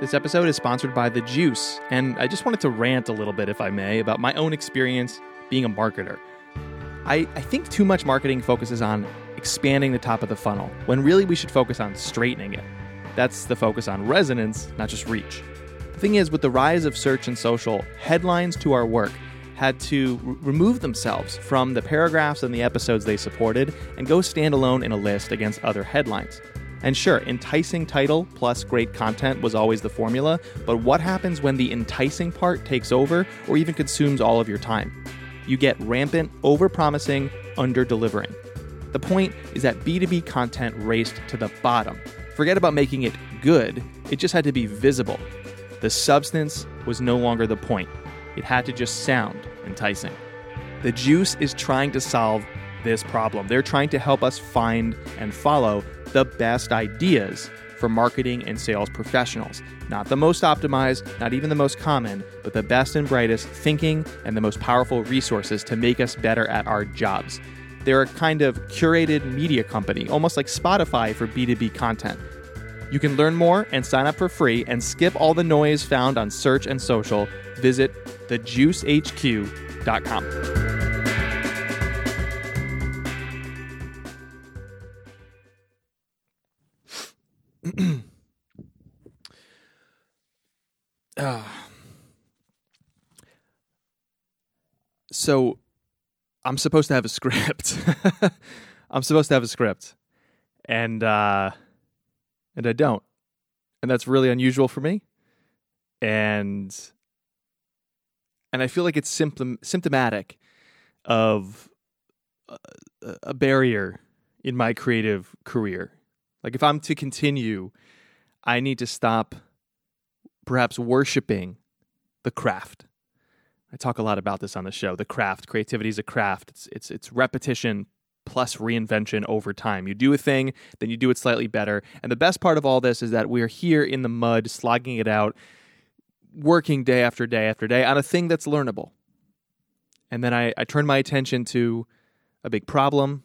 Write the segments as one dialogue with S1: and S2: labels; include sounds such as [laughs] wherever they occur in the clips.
S1: This episode is sponsored by The Juice, and I just wanted to rant a little bit, if I may, about my own experience being a marketer. I, I think too much marketing focuses on expanding the top of the funnel, when really we should focus on straightening it. That's the focus on resonance, not just reach. The thing is, with the rise of search and social, headlines to our work had to r- remove themselves from the paragraphs and the episodes they supported and go standalone in a list against other headlines. And sure, enticing title plus great content was always the formula, but what happens when the enticing part takes over or even consumes all of your time? You get rampant over-promising, under-delivering. The point is that B2B content raced to the bottom. Forget about making it good, it just had to be visible. The substance was no longer the point. It had to just sound enticing. The Juice is trying to solve this problem. They're trying to help us find and follow the best ideas for marketing and sales professionals. Not the most optimized, not even the most common, but the best and brightest thinking and the most powerful resources to make us better at our jobs. They're a kind of curated media company, almost like Spotify for B2B content. You can learn more and sign up for free and skip all the noise found on search and social. Visit thejuicehq.com. uh, [clears throat] so I'm supposed to have a script. [laughs] I'm supposed to have a script. And uh and I don't. And that's really unusual for me. And and I feel like it's symptom symptomatic of a, a barrier in my creative career. Like if I'm to continue, I need to stop perhaps worshiping the craft. I talk a lot about this on the show. The craft, creativity is a craft. It's it's it's repetition plus reinvention over time. You do a thing, then you do it slightly better. And the best part of all this is that we're here in the mud, slogging it out, working day after day after day on a thing that's learnable. And then I, I turn my attention to a big problem,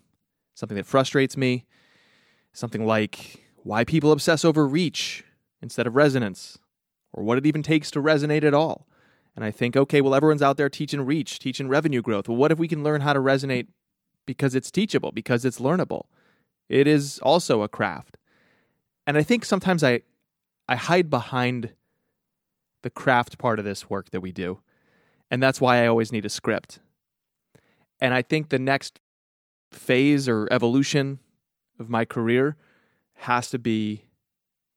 S1: something that frustrates me, something like why people obsess over reach instead of resonance, or what it even takes to resonate at all. And I think, okay, well, everyone's out there teaching reach, teaching revenue growth. Well, what if we can learn how to resonate because it's teachable, because it's learnable? It is also a craft. And I think sometimes I, I hide behind the craft part of this work that we do. And that's why I always need a script. And I think the next phase or evolution of my career has to be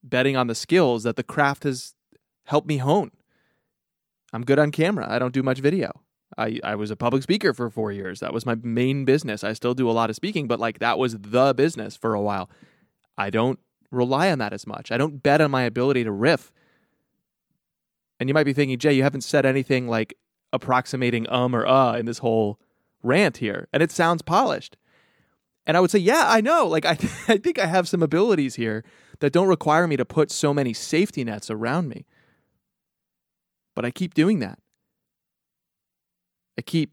S1: betting on the skills that the craft has helped me hone. I'm good on camera. I don't do much video. I, I was a public speaker for four years. That was my main business. I still do a lot of speaking, but like that was the business for a while. I don't rely on that as much. I don't bet on my ability to riff. And you might be thinking, Jay, you haven't said anything like approximating um or uh in this whole rant here. And it sounds polished. And I would say, yeah, I know. Like, I, [laughs] I think I have some abilities here that don't require me to put so many safety nets around me. But I keep doing that. I keep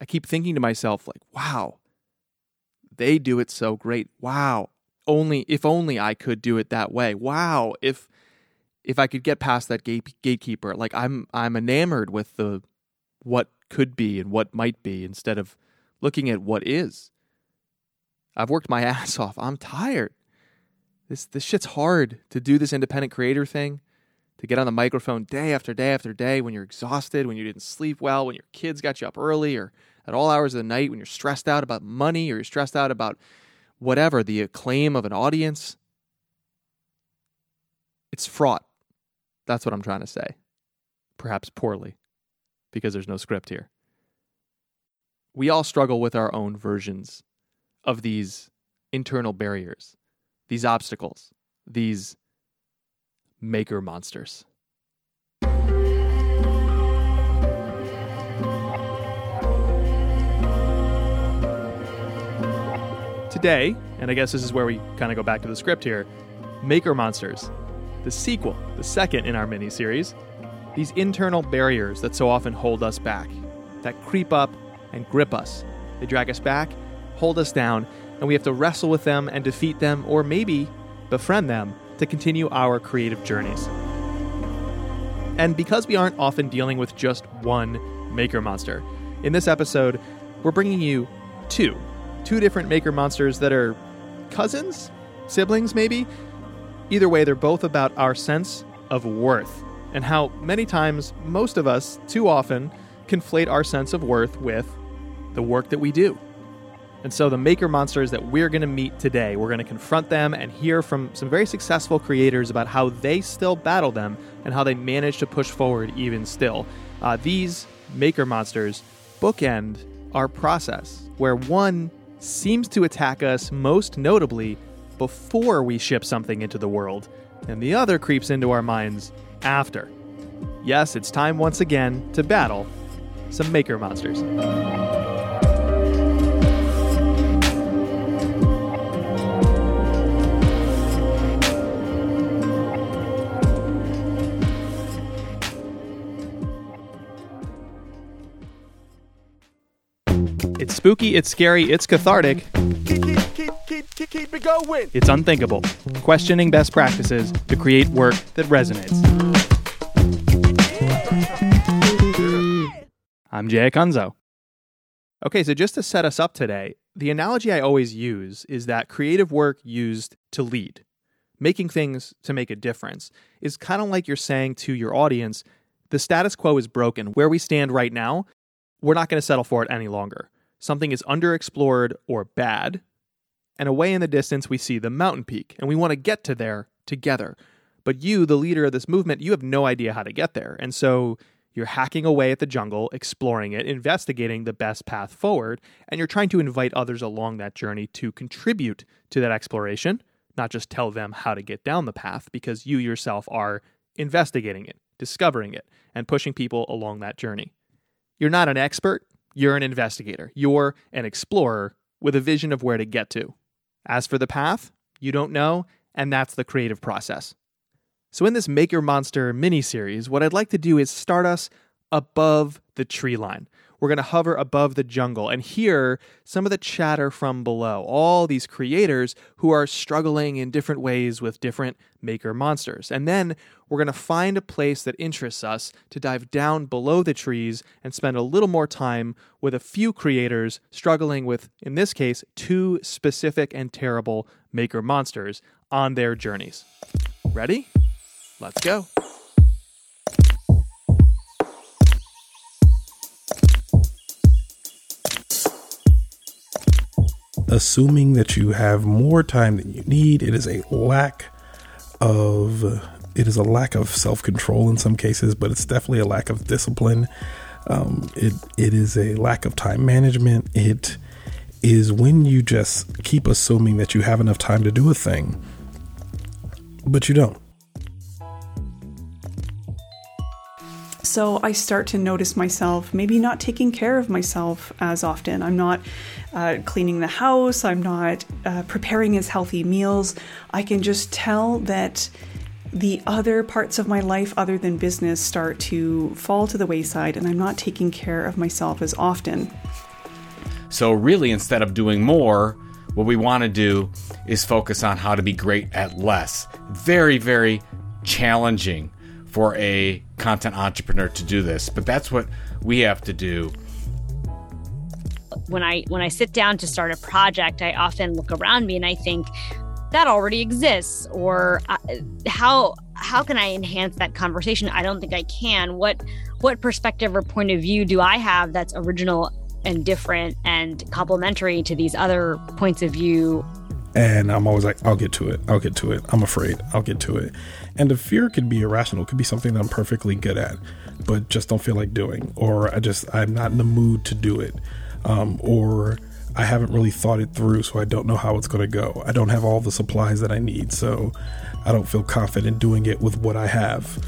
S1: I keep thinking to myself like, wow, they do it so great. Wow. Only if only I could do it that way. Wow, if if I could get past that gate, gatekeeper. Like I'm I'm enamored with the what could be and what might be instead of looking at what is. I've worked my [laughs] ass off. I'm tired. This this shit's hard to do this independent creator thing to get on the microphone day after day after day when you're exhausted, when you didn't sleep well, when your kids got you up early, or at all hours of the night, when you're stressed out about money or you're stressed out about whatever, the acclaim of an audience. It's fraught. That's what I'm trying to say. Perhaps poorly, because there's no script here. We all struggle with our own versions of these internal barriers, these obstacles, these maker monsters. Today, and I guess this is where we kind of go back to the script here Maker Monsters, the sequel, the second in our mini series. These internal barriers that so often hold us back, that creep up and grip us. They drag us back, hold us down, and we have to wrestle with them and defeat them, or maybe befriend them to continue our creative journeys. And because we aren't often dealing with just one Maker Monster, in this episode, we're bringing you two. Two different Maker Monsters that are cousins? Siblings, maybe? Either way, they're both about our sense of worth and how many times, most of us, too often, conflate our sense of worth with the work that we do. And so, the maker monsters that we're going to meet today, we're going to confront them and hear from some very successful creators about how they still battle them and how they manage to push forward even still. Uh, these maker monsters bookend our process, where one seems to attack us most notably before we ship something into the world, and the other creeps into our minds after. Yes, it's time once again to battle some maker monsters. It's spooky, it's scary, it's cathartic. It's unthinkable. Questioning best practices to create work that resonates. I'm Jay Acunzo. Okay, so just to set us up today, the analogy I always use is that creative work used to lead, making things to make a difference, is kind of like you're saying to your audience the status quo is broken. Where we stand right now, we're not going to settle for it any longer. Something is underexplored or bad, and away in the distance we see the mountain peak, and we want to get to there together. But you, the leader of this movement, you have no idea how to get there. And so you're hacking away at the jungle, exploring it, investigating the best path forward, and you're trying to invite others along that journey to contribute to that exploration, not just tell them how to get down the path, because you yourself are investigating it, discovering it, and pushing people along that journey. You're not an expert, you're an investigator. You're an explorer with a vision of where to get to. As for the path, you don't know, and that's the creative process. So, in this Maker Monster mini series, what I'd like to do is start us above the tree line. We're going to hover above the jungle and hear some of the chatter from below. All these creators who are struggling in different ways with different maker monsters. And then we're going to find a place that interests us to dive down below the trees and spend a little more time with a few creators struggling with, in this case, two specific and terrible maker monsters on their journeys. Ready? Let's go.
S2: assuming that you have more time than you need. It is a lack of it is a lack of self control in some cases, but it's definitely a lack of discipline. Um, it it is a lack of time management. It is when you just keep assuming that you have enough time to do a thing, but you don't.
S3: So I start to notice myself maybe not taking care of myself as often. I'm not uh, cleaning the house, I'm not uh, preparing as healthy meals. I can just tell that the other parts of my life, other than business, start to fall to the wayside, and I'm not taking care of myself as often.
S4: So, really, instead of doing more, what we want to do is focus on how to be great at less. Very, very challenging for a content entrepreneur to do this, but that's what we have to do.
S5: When I when I sit down to start a project, I often look around me and I think that already exists or uh, how how can I enhance that conversation? I don't think I can. What what perspective or point of view do I have that's original and different and complementary to these other points of view
S2: and I'm always like, I'll get to it. I'll get to it. I'm afraid. I'll get to it. And the fear could be irrational. Could be something that I'm perfectly good at, but just don't feel like doing, or I just I'm not in the mood to do it, um, or I haven't really thought it through, so I don't know how it's going to go. I don't have all the supplies that I need, so I don't feel confident doing it with what I have.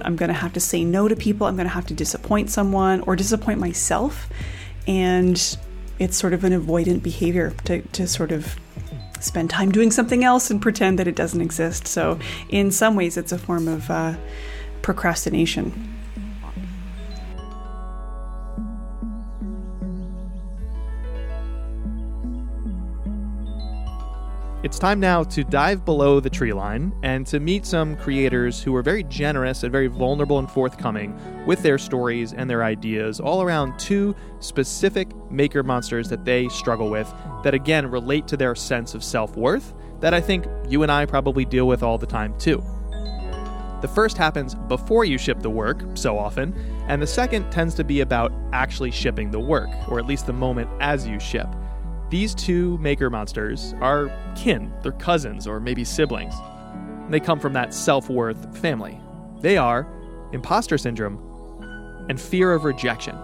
S3: I'm going to have to say no to people. I'm going to have to disappoint someone or disappoint myself, and it's sort of an avoidant behavior to, to sort of spend time doing something else and pretend that it doesn't exist. So, in some ways, it's a form of uh, procrastination.
S1: It's time now to dive below the tree line and to meet some creators who are very generous and very vulnerable and forthcoming with their stories and their ideas all around two specific maker monsters that they struggle with that again relate to their sense of self worth that I think you and I probably deal with all the time too. The first happens before you ship the work, so often, and the second tends to be about actually shipping the work, or at least the moment as you ship. These two maker monsters are kin, they're cousins, or maybe siblings. They come from that self worth family. They are imposter syndrome and fear of rejection.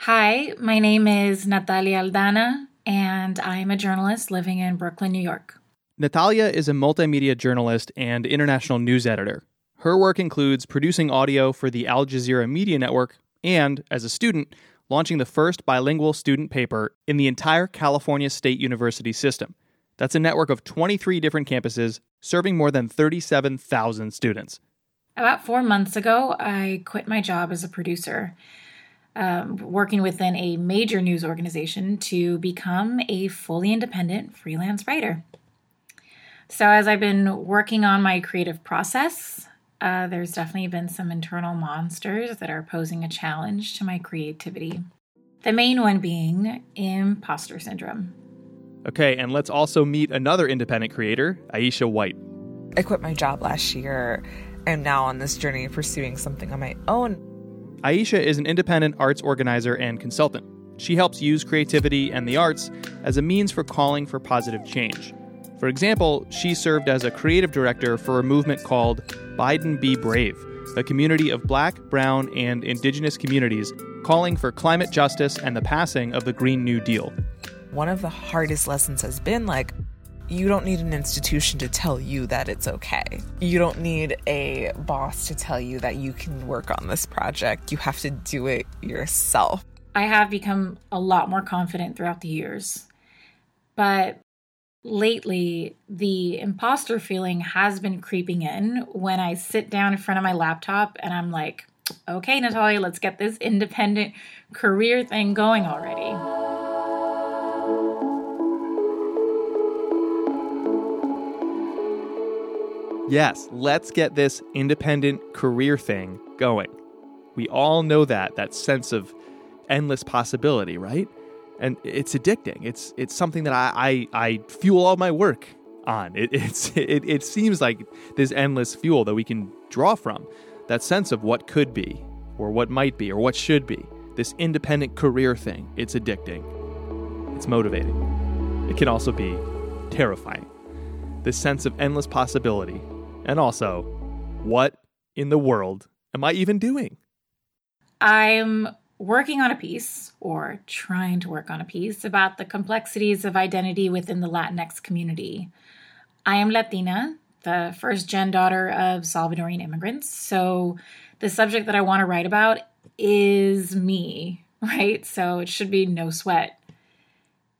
S6: Hi, my name is Natalia Aldana, and I'm a journalist living in Brooklyn, New York.
S1: Natalia is a multimedia journalist and international news editor. Her work includes producing audio for the Al Jazeera Media Network and, as a student, launching the first bilingual student paper in the entire California State University system. That's a network of 23 different campuses serving more than 37,000 students.
S6: About four months ago, I quit my job as a producer, um, working within a major news organization to become a fully independent freelance writer. So, as I've been working on my creative process, uh, there's definitely been some internal monsters that are posing a challenge to my creativity. The main one being imposter syndrome.
S1: Okay, and let's also meet another independent creator, Aisha White.
S7: I quit my job last year. I'm now on this journey of pursuing something on my own.
S1: Aisha is an independent arts organizer and consultant. She helps use creativity and the arts as a means for calling for positive change. For example, she served as a creative director for a movement called Biden Be Brave, a community of black, brown, and indigenous communities calling for climate justice and the passing of the Green New Deal.
S7: One of the hardest lessons has been like, you don't need an institution to tell you that it's okay. You don't need a boss to tell you that you can work on this project. You have to do it yourself.
S6: I have become a lot more confident throughout the years. But lately, the imposter feeling has been creeping in when I sit down in front of my laptop and I'm like, okay, Natalia, let's get this independent career thing going already.
S1: Yes, let's get this independent career thing going. We all know that, that sense of endless possibility, right? And it's addicting. It's it's something that I I, I fuel all my work on. It, [laughs] it's it, it seems like this endless fuel that we can draw from. That sense of what could be, or what might be, or what should be. This independent career thing. It's addicting. It's motivating. It can also be terrifying. This sense of endless possibility and also, what in the world am I even doing?
S6: I'm working on a piece, or trying to work on a piece, about the complexities of identity within the Latinx community. I am Latina, the first gen daughter of Salvadorian immigrants, so the subject that I want to write about is me, [laughs] right? So it should be no sweat.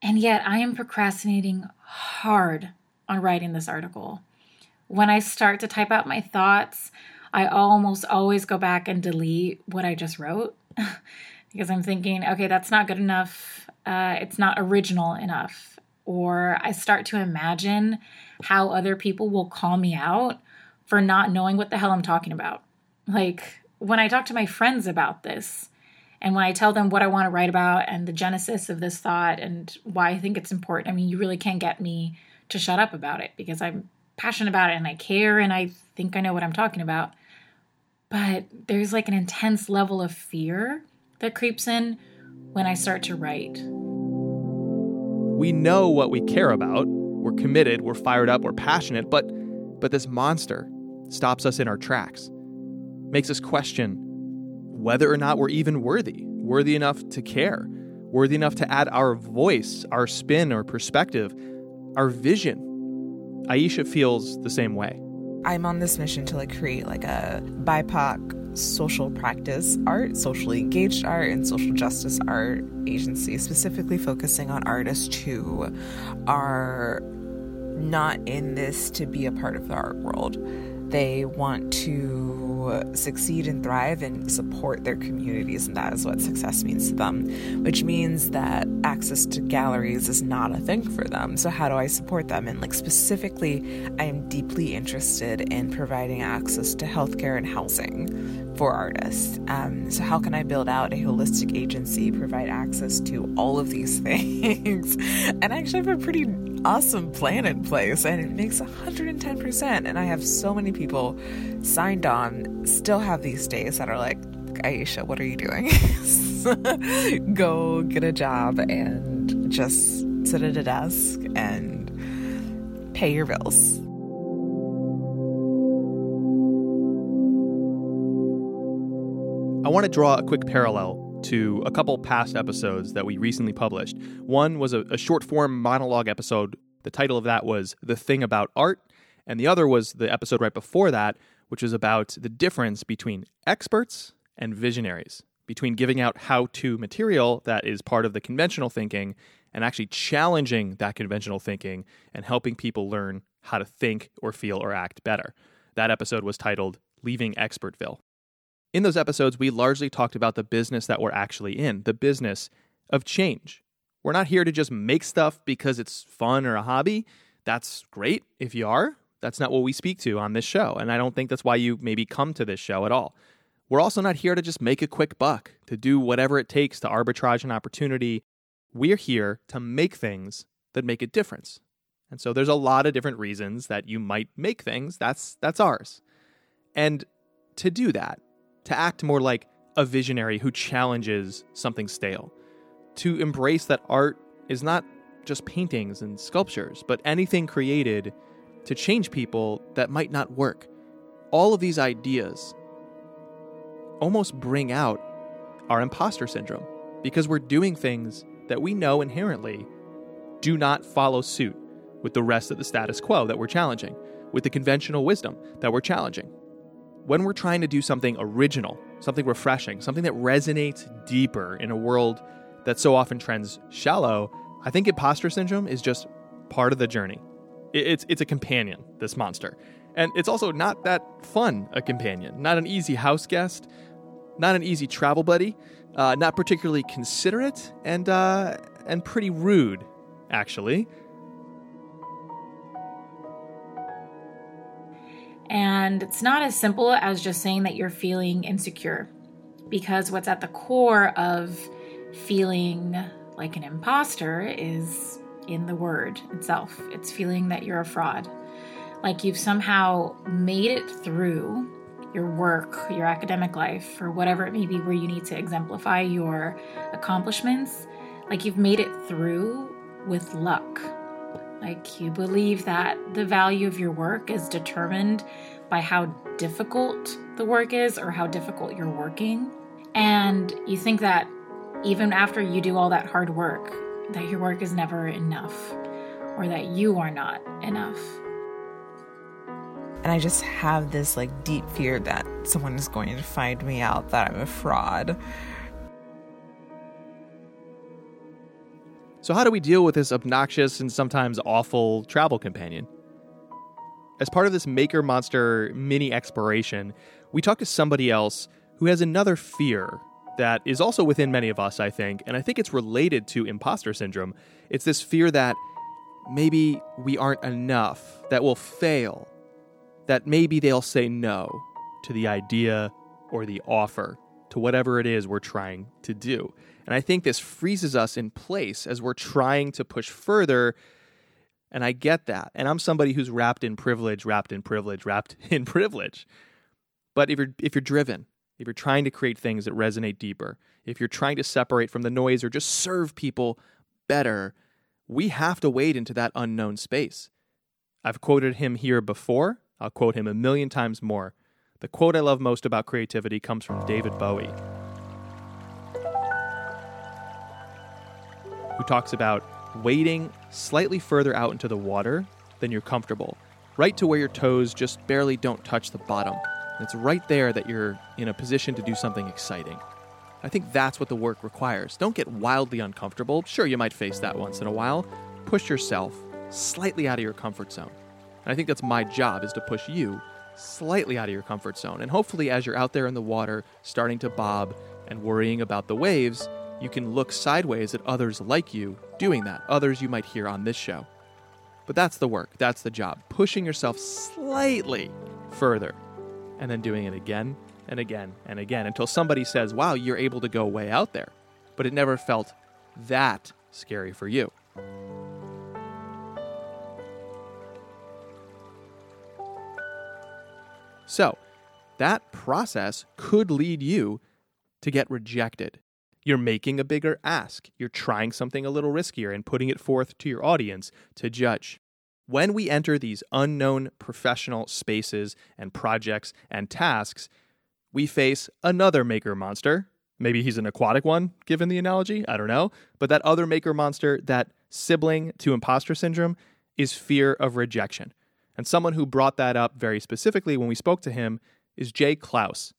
S6: And yet I am procrastinating hard on writing this article when I start to type out my thoughts, I almost always go back and delete what I just wrote [laughs] because I'm thinking, okay, that's not good enough. Uh, it's not original enough. Or I start to imagine how other people will call me out for not knowing what the hell I'm talking about. Like when I talk to my friends about this, and when I tell them what I want to write about and the genesis of this thought and why I think it's important, I mean, you really can't get me to shut up about it because I'm passionate about it and I care and I think I know what I'm talking about. But there's like an intense level of fear that creeps in when I start to write.
S1: We know what we care about. We're committed, we're fired up, we're passionate, but but this monster stops us in our tracks. Makes us question whether or not we're even worthy, worthy enough to care, worthy enough to add our voice, our spin or perspective, our vision Aisha feels the same way.
S7: I'm on this mission to like create like a BIPOC social practice art, socially engaged art, and social justice art agency, specifically focusing on artists who are not in this to be a part of the art world. They want to succeed and thrive and support their communities, and that is what success means to them, which means that access to galleries is not a thing for them. So, how do I support them? And, like, specifically, I am deeply interested in providing access to healthcare and housing for artists. Um, so, how can I build out a holistic agency, provide access to all of these [laughs] things? and I actually have a pretty awesome plan in place and it makes 110%. And I have so many people signed on, still have these days that are like, Aisha, what are you doing? [laughs] Go get a job and just sit at a desk and pay your bills.
S1: I want to draw a quick parallel to a couple past episodes that we recently published. One was a, a short form monologue episode. The title of that was The Thing About Art. And the other was the episode right before that, which was about the difference between experts and visionaries, between giving out how to material that is part of the conventional thinking and actually challenging that conventional thinking and helping people learn how to think or feel or act better. That episode was titled Leaving Expertville. In those episodes, we largely talked about the business that we're actually in, the business of change. We're not here to just make stuff because it's fun or a hobby. That's great if you are. That's not what we speak to on this show. And I don't think that's why you maybe come to this show at all. We're also not here to just make a quick buck, to do whatever it takes to arbitrage an opportunity. We're here to make things that make a difference. And so there's a lot of different reasons that you might make things. That's that's ours. And to do that, to act more like a visionary who challenges something stale, to embrace that art is not just paintings and sculptures, but anything created to change people that might not work. All of these ideas almost bring out our imposter syndrome because we're doing things that we know inherently do not follow suit with the rest of the status quo that we're challenging, with the conventional wisdom that we're challenging. When we're trying to do something original, something refreshing, something that resonates deeper in a world that so often trends shallow, I think imposter syndrome is just part of the journey. It's, it's a companion, this monster. And it's also not that fun a companion, not an easy house guest, not an easy travel buddy, uh, not particularly considerate, and, uh, and pretty rude, actually.
S6: And it's not as simple as just saying that you're feeling insecure, because what's at the core of feeling like an imposter is in the word itself. It's feeling that you're a fraud. Like you've somehow made it through your work, your academic life, or whatever it may be where you need to exemplify your accomplishments. Like you've made it through with luck. Like you believe that the value of your work is determined by how difficult the work is or how difficult you're working. And you think that even after you do all that hard work, that your work is never enough or that you are not enough.
S7: And I just have this like deep fear that someone is going to find me out, that I'm a fraud.
S1: So, how do we deal with this obnoxious and sometimes awful travel companion? As part of this Maker Monster mini exploration, we talk to somebody else who has another fear that is also within many of us, I think, and I think it's related to imposter syndrome. It's this fear that maybe we aren't enough, that we'll fail, that maybe they'll say no to the idea or the offer, to whatever it is we're trying to do. And I think this freezes us in place as we're trying to push further. And I get that. And I'm somebody who's wrapped in privilege, wrapped in privilege, wrapped [laughs] in privilege. But if you're if you're driven, if you're trying to create things that resonate deeper, if you're trying to separate from the noise or just serve people better, we have to wade into that unknown space. I've quoted him here before. I'll quote him a million times more. The quote I love most about creativity comes from David Bowie, who talks about wading slightly further out into the water than you're comfortable, right to where your toes just barely don't touch the bottom. And it's right there that you're in a position to do something exciting. I think that's what the work requires. Don't get wildly uncomfortable. Sure, you might face that once in a while. Push yourself slightly out of your comfort zone. And I think that's my job is to push you slightly out of your comfort zone. And hopefully, as you're out there in the water, starting to bob and worrying about the waves, you can look sideways at others like you doing that, others you might hear on this show. But that's the work, that's the job, pushing yourself slightly further and then doing it again and again and again until somebody says, Wow, you're able to go way out there. But it never felt that scary for you. So, that process could lead you to get rejected. You're making a bigger ask. You're trying something a little riskier and putting it forth to your audience to judge. When we enter these unknown professional spaces and projects and tasks, we face another maker monster. Maybe he's an aquatic one, given the analogy. I don't know. But that other maker monster, that sibling to imposter syndrome, is fear of rejection. And someone who brought that up very specifically when we spoke to him is Jay Clouse.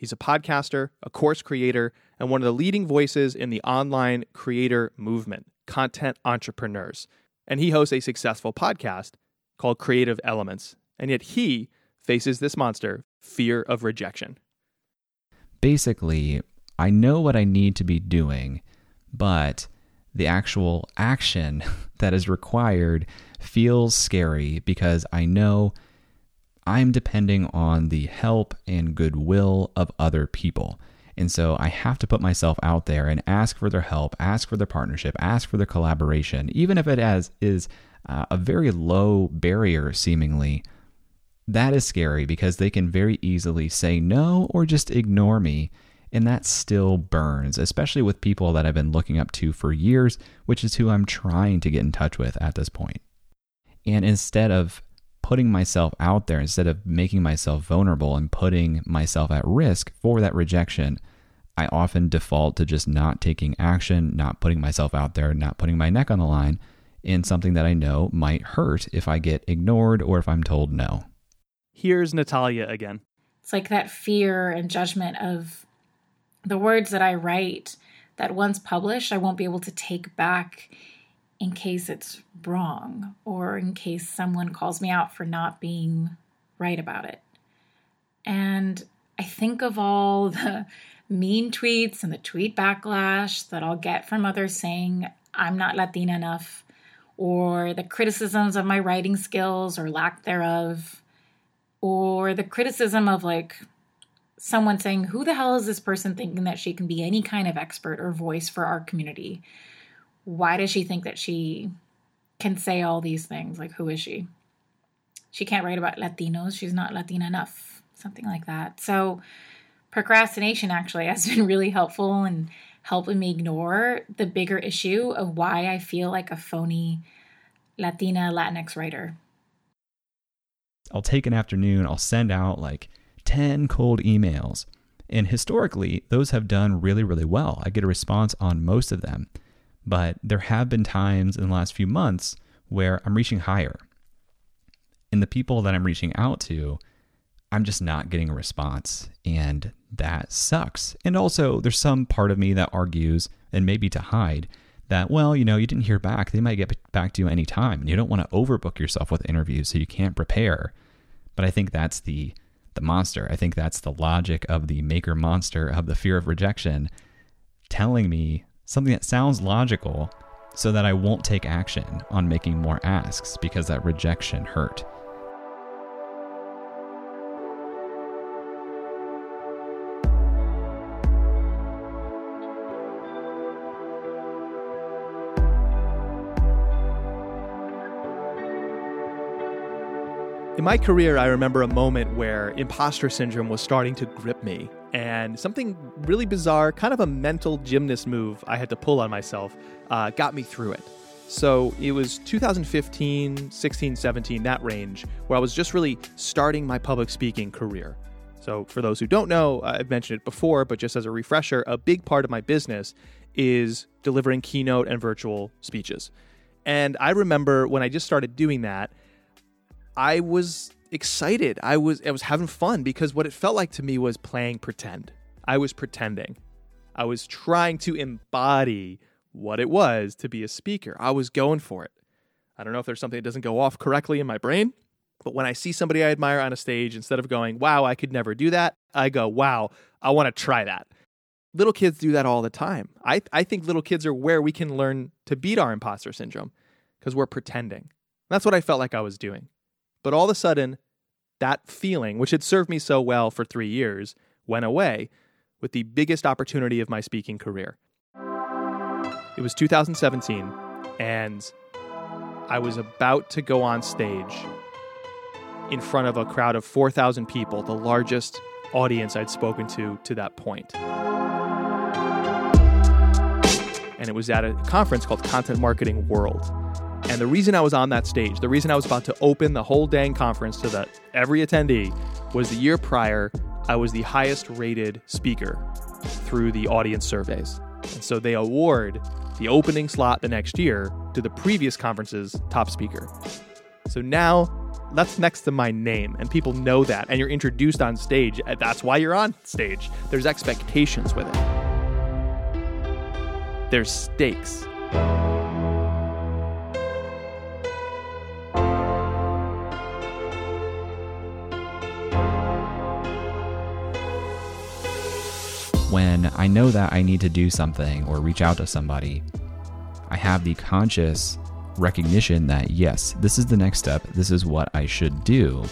S1: He's a podcaster, a course creator, and one of the leading voices in the online creator movement, content entrepreneurs. And he hosts a successful podcast called Creative Elements. And yet he faces this monster, fear of rejection.
S8: Basically, I know what I need to be doing, but the actual action [laughs] that is required feels scary because I know I'm depending on the help and goodwill of other people. And so I have to put myself out there and ask for their help, ask for their partnership, ask for their collaboration, even if it has, is uh, a very low barrier seemingly. That is scary because they can very easily say no or just ignore me. And that still burns, especially with people that I've been looking up to for years, which is who I'm trying to get in touch with at this point. And instead of putting myself out there, instead of making myself vulnerable and putting myself at risk for that rejection, I often default to just not taking action, not putting myself out there, not putting my neck on the line in something that I know might hurt if I get ignored or if I'm told no.
S1: Here's Natalia again.
S6: It's like that fear and judgment of the words that I write that once published, I won't be able to take back in case it's wrong or in case someone calls me out for not being right about it. And I think of all the mean tweets and the tweet backlash that I'll get from others saying I'm not Latina enough, or the criticisms of my writing skills or lack thereof, or the criticism of like someone saying, Who the hell is this person thinking that she can be any kind of expert or voice for our community? Why does she think that she can say all these things? Like, who is she? She can't write about Latinos. She's not Latina enough, something like that. So, procrastination actually [laughs] has been really helpful in helping me ignore the bigger issue of why I feel like a phony Latina Latinx writer.
S8: I'll take an afternoon, I'll send out like 10 cold emails. And historically, those have done really, really well. I get a response on most of them. But there have been times in the last few months where I'm reaching higher. And the people that I'm reaching out to, I'm just not getting a response. And that sucks. And also, there's some part of me that argues, and maybe to hide, that, well, you know, you didn't hear back. They might get back to you anytime. And you don't want to overbook yourself with interviews so you can't prepare. But I think that's the the monster. I think that's the logic of the maker monster of the fear of rejection telling me something that sounds logical so that I won't take action on making more asks because that rejection hurt.
S1: In my career, I remember a moment where imposter syndrome was starting to grip me, and something really bizarre, kind of a mental gymnast move I had to pull on myself, uh, got me through it. So it was 2015, 16, 17, that range, where I was just really starting my public speaking career. So, for those who don't know, I've mentioned it before, but just as a refresher, a big part of my business is delivering keynote and virtual speeches. And I remember when I just started doing that, I was excited. I was I was having fun because what it felt like to me was playing pretend. I was pretending. I was trying to embody what it was to be a speaker. I was going for it. I don't know if there's something that doesn't go off correctly in my brain, But when I see somebody I admire on a stage, instead of going, wow, I could never do that, I go, wow, I want to try that. Little kids do that all the time. I, I think little kids are where we can learn to beat our imposter syndrome because we're pretending. That's what I felt like I was doing. But all of a sudden, that feeling, which had served me so well for three years, went away with the biggest opportunity of my speaking career. It was 2017, and I was about to go on stage in front of a crowd of 4,000 people, the largest audience I'd spoken to to that point. And it was at a conference called Content Marketing World. And the reason I was on that stage, the reason I was about to open the whole dang conference to the, every attendee, was the year prior, I was the highest rated speaker through the audience surveys. And so they award the opening slot the next year to the previous conference's top speaker. So now that's next to my name, and people know that, and you're introduced on stage. That's why you're on stage. There's expectations with it, there's stakes.
S8: I know that I need to do something or reach out to somebody, I have the conscious recognition that yes, this is the next step, this is what I should do.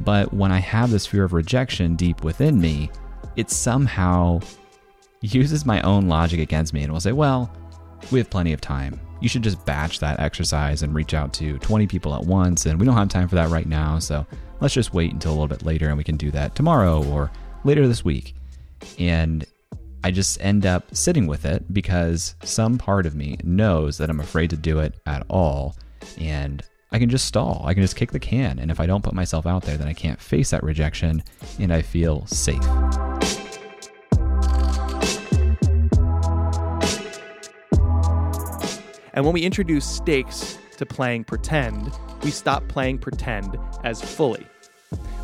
S8: But when I have this fear of rejection deep within me, it somehow [laughs] uses my own logic against me and will say, well, we have plenty of time. You should just batch that exercise and reach out to 20 people at once, and we don't have time for that right now, so let's just wait until a little bit later and we can do that tomorrow or later this week. And I just end up sitting with it because some part of me knows that I'm afraid to do it at all. And I can just stall. I can just kick the can. And if I don't put myself out there, then I can't face that rejection and I feel safe.
S1: And when we introduce stakes to playing pretend, we stop playing pretend as fully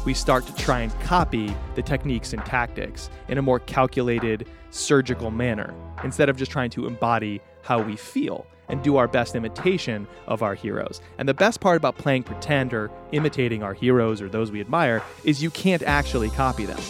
S1: we start to try and copy the techniques and tactics in a more calculated, surgical manner, instead of just trying to embody how we feel and do our best imitation of our heroes. And the best part about playing pretend or imitating our heroes or those we admire is you can't actually copy them.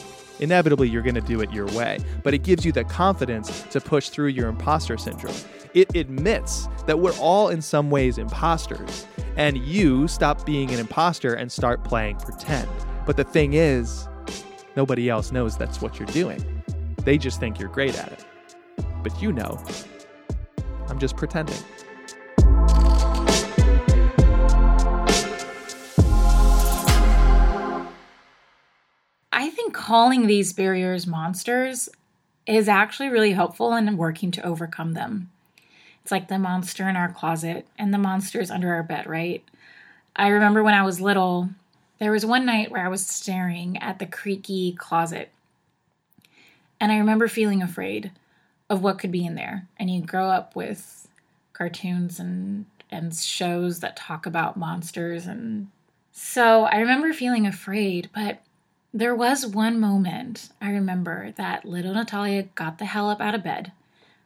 S1: Inevitably, you're going to do it your way, but it gives you the confidence to push through your imposter syndrome. It admits that we're all in some ways imposters, and you stop being an imposter and start playing pretend. But the thing is, nobody else knows that's what you're doing. They just think you're great at it. But you know, I'm just pretending.
S6: I think calling these barriers monsters is actually really helpful in working to overcome them. It's like the monster in our closet and the monsters under our bed, right? I remember when I was little, there was one night where I was staring at the creaky closet, and I remember feeling afraid of what could be in there. And you grow up with cartoons and and shows that talk about monsters and so I remember feeling afraid, but there was one moment I remember that little Natalia got the hell up out of bed,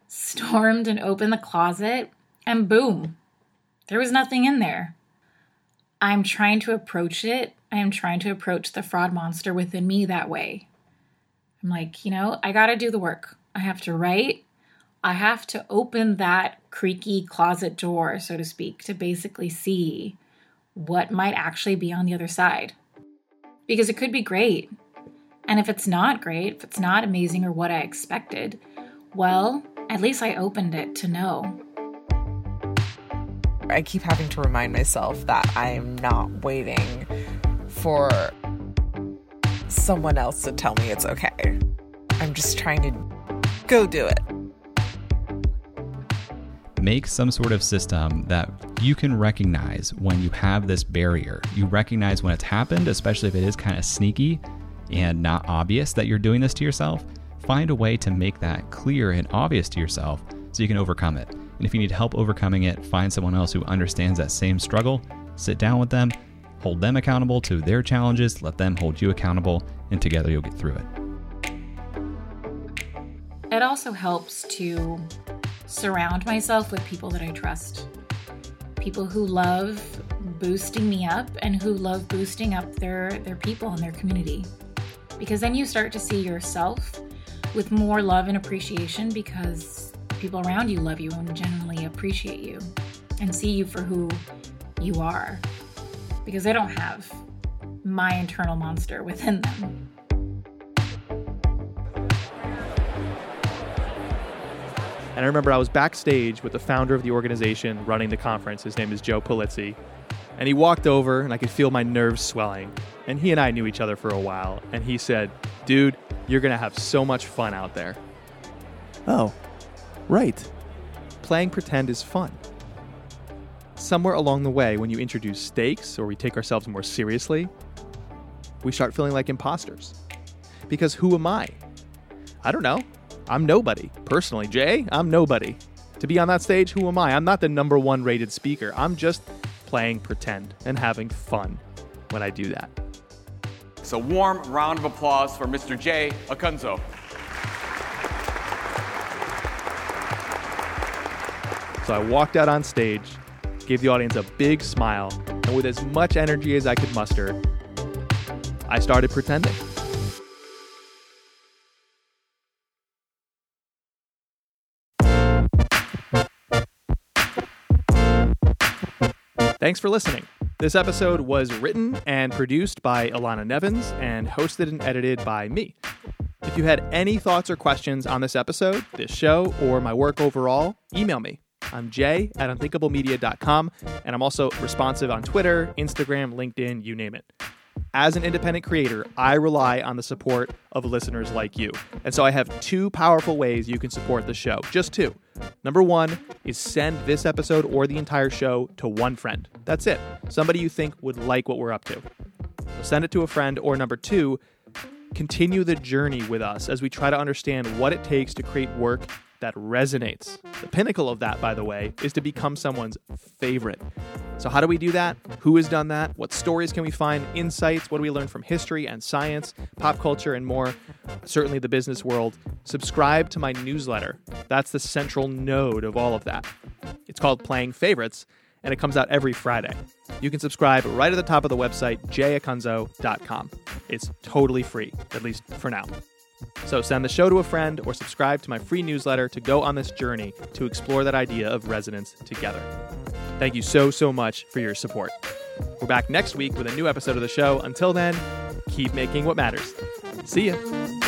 S6: stormed and opened the closet, and boom, there was nothing in there. I'm trying to approach it I am trying to approach the fraud monster within me that way. I'm like, you know, I got to do the work. I have to write. I have to open that creaky closet door, so to speak, to basically see what might actually be on the other side. Because it could be great. And if it's not great, if it's not amazing or what I expected, well, at least I opened it to know.
S7: I keep having to remind myself that I'm not waiting for someone else to tell me it's okay. I'm just trying to go do it.
S8: Make some sort of system that you can recognize when you have this barrier. You recognize when it's happened, especially if it is kind of sneaky and not obvious that you're doing this to yourself. Find a way to make that clear and obvious to yourself so you can overcome it. And if you need help overcoming it, find someone else who understands that same struggle, sit down with them, hold them accountable to their challenges, let them hold you accountable, and together you'll get through it.
S6: It also helps to surround myself with people that I trust, people who love boosting me up and who love boosting up their, their people and their community. Because then you start to see yourself with more love and appreciation because people around you love you and genuinely appreciate you and see you for who you are. Because they don't have my internal monster within them.
S1: And I remember I was backstage with the founder of the organization running the conference. His name is Joe Pulizzi. And he walked over, and I could feel my nerves swelling. And he and I knew each other for a while. And he said, Dude, you're going to have so much fun out there. Oh, right. Playing pretend is fun. Somewhere along the way, when you introduce stakes or we take ourselves more seriously, we start feeling like imposters. Because who am I? I don't know. I'm nobody. Personally, Jay, I'm nobody. To be on that stage, who am I? I'm not the number one rated speaker. I'm just playing pretend and having fun when I do that.
S9: So, warm round of applause for Mr. Jay Acunzo.
S1: So I walked out on stage, gave the audience a big smile, and with as much energy as I could muster, I started pretending. Thanks for listening. This episode was written and produced by Alana Nevins and hosted and edited by me. If you had any thoughts or questions on this episode, this show, or my work overall, email me. I'm jay at unthinkablemedia.com, and I'm also responsive on Twitter, Instagram, LinkedIn, you name it. As an independent creator, I rely on the support of listeners like you. And so I have two powerful ways you can support the show. Just two. Number one is send this episode or the entire show to one friend. That's it. Somebody you think would like what we're up to. So send it to a friend. Or number two, continue the journey with us as we try to understand what it takes to create work that resonates. The pinnacle of that, by the way, is to become someone's favorite. So, how do we do that? Who has done that? What stories can we find? Insights? What do we learn from history and science, pop culture, and more? Certainly the business world. Subscribe to my newsletter. That's the central node of all of that. It's called Playing Favorites, and it comes out every Friday. You can subscribe right at the top of the website, jayacunzo.com. It's totally free, at least for now. So send the show to a friend or subscribe to my free newsletter to go on this journey to explore that idea of resonance together. Thank you so, so much for your support. We're back next week with a new episode of the show. Until then, keep making what matters. See ya.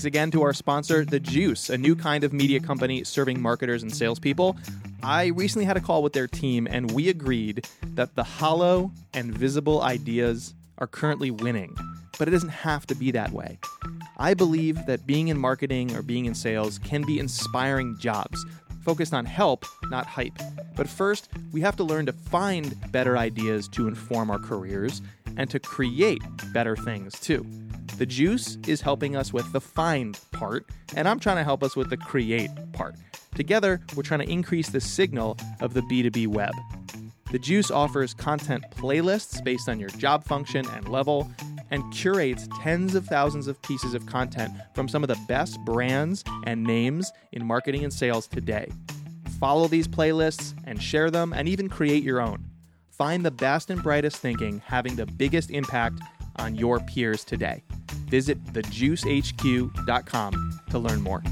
S1: Thanks again to our sponsor, The Juice, a new kind of media company serving marketers and salespeople. I recently had a call with their team, and we agreed that the hollow and visible ideas are currently winning, but it doesn't have to be that way. I believe that being in marketing or being in sales can be inspiring jobs, focused on help, not hype. But first, we have to learn to find better ideas to inform our careers and to create better things too. The juice is helping us with the find part, and I'm trying to help us with the create part. Together, we're trying to increase the signal of the B2B web. The Juice offers content playlists based on your job function and level, and curates tens of thousands of pieces of content from some of the best brands and names in marketing and sales today. Follow these playlists and share them, and even create your own. Find the best and brightest thinking having the biggest impact on your peers today. Visit thejuicehq.com to learn more.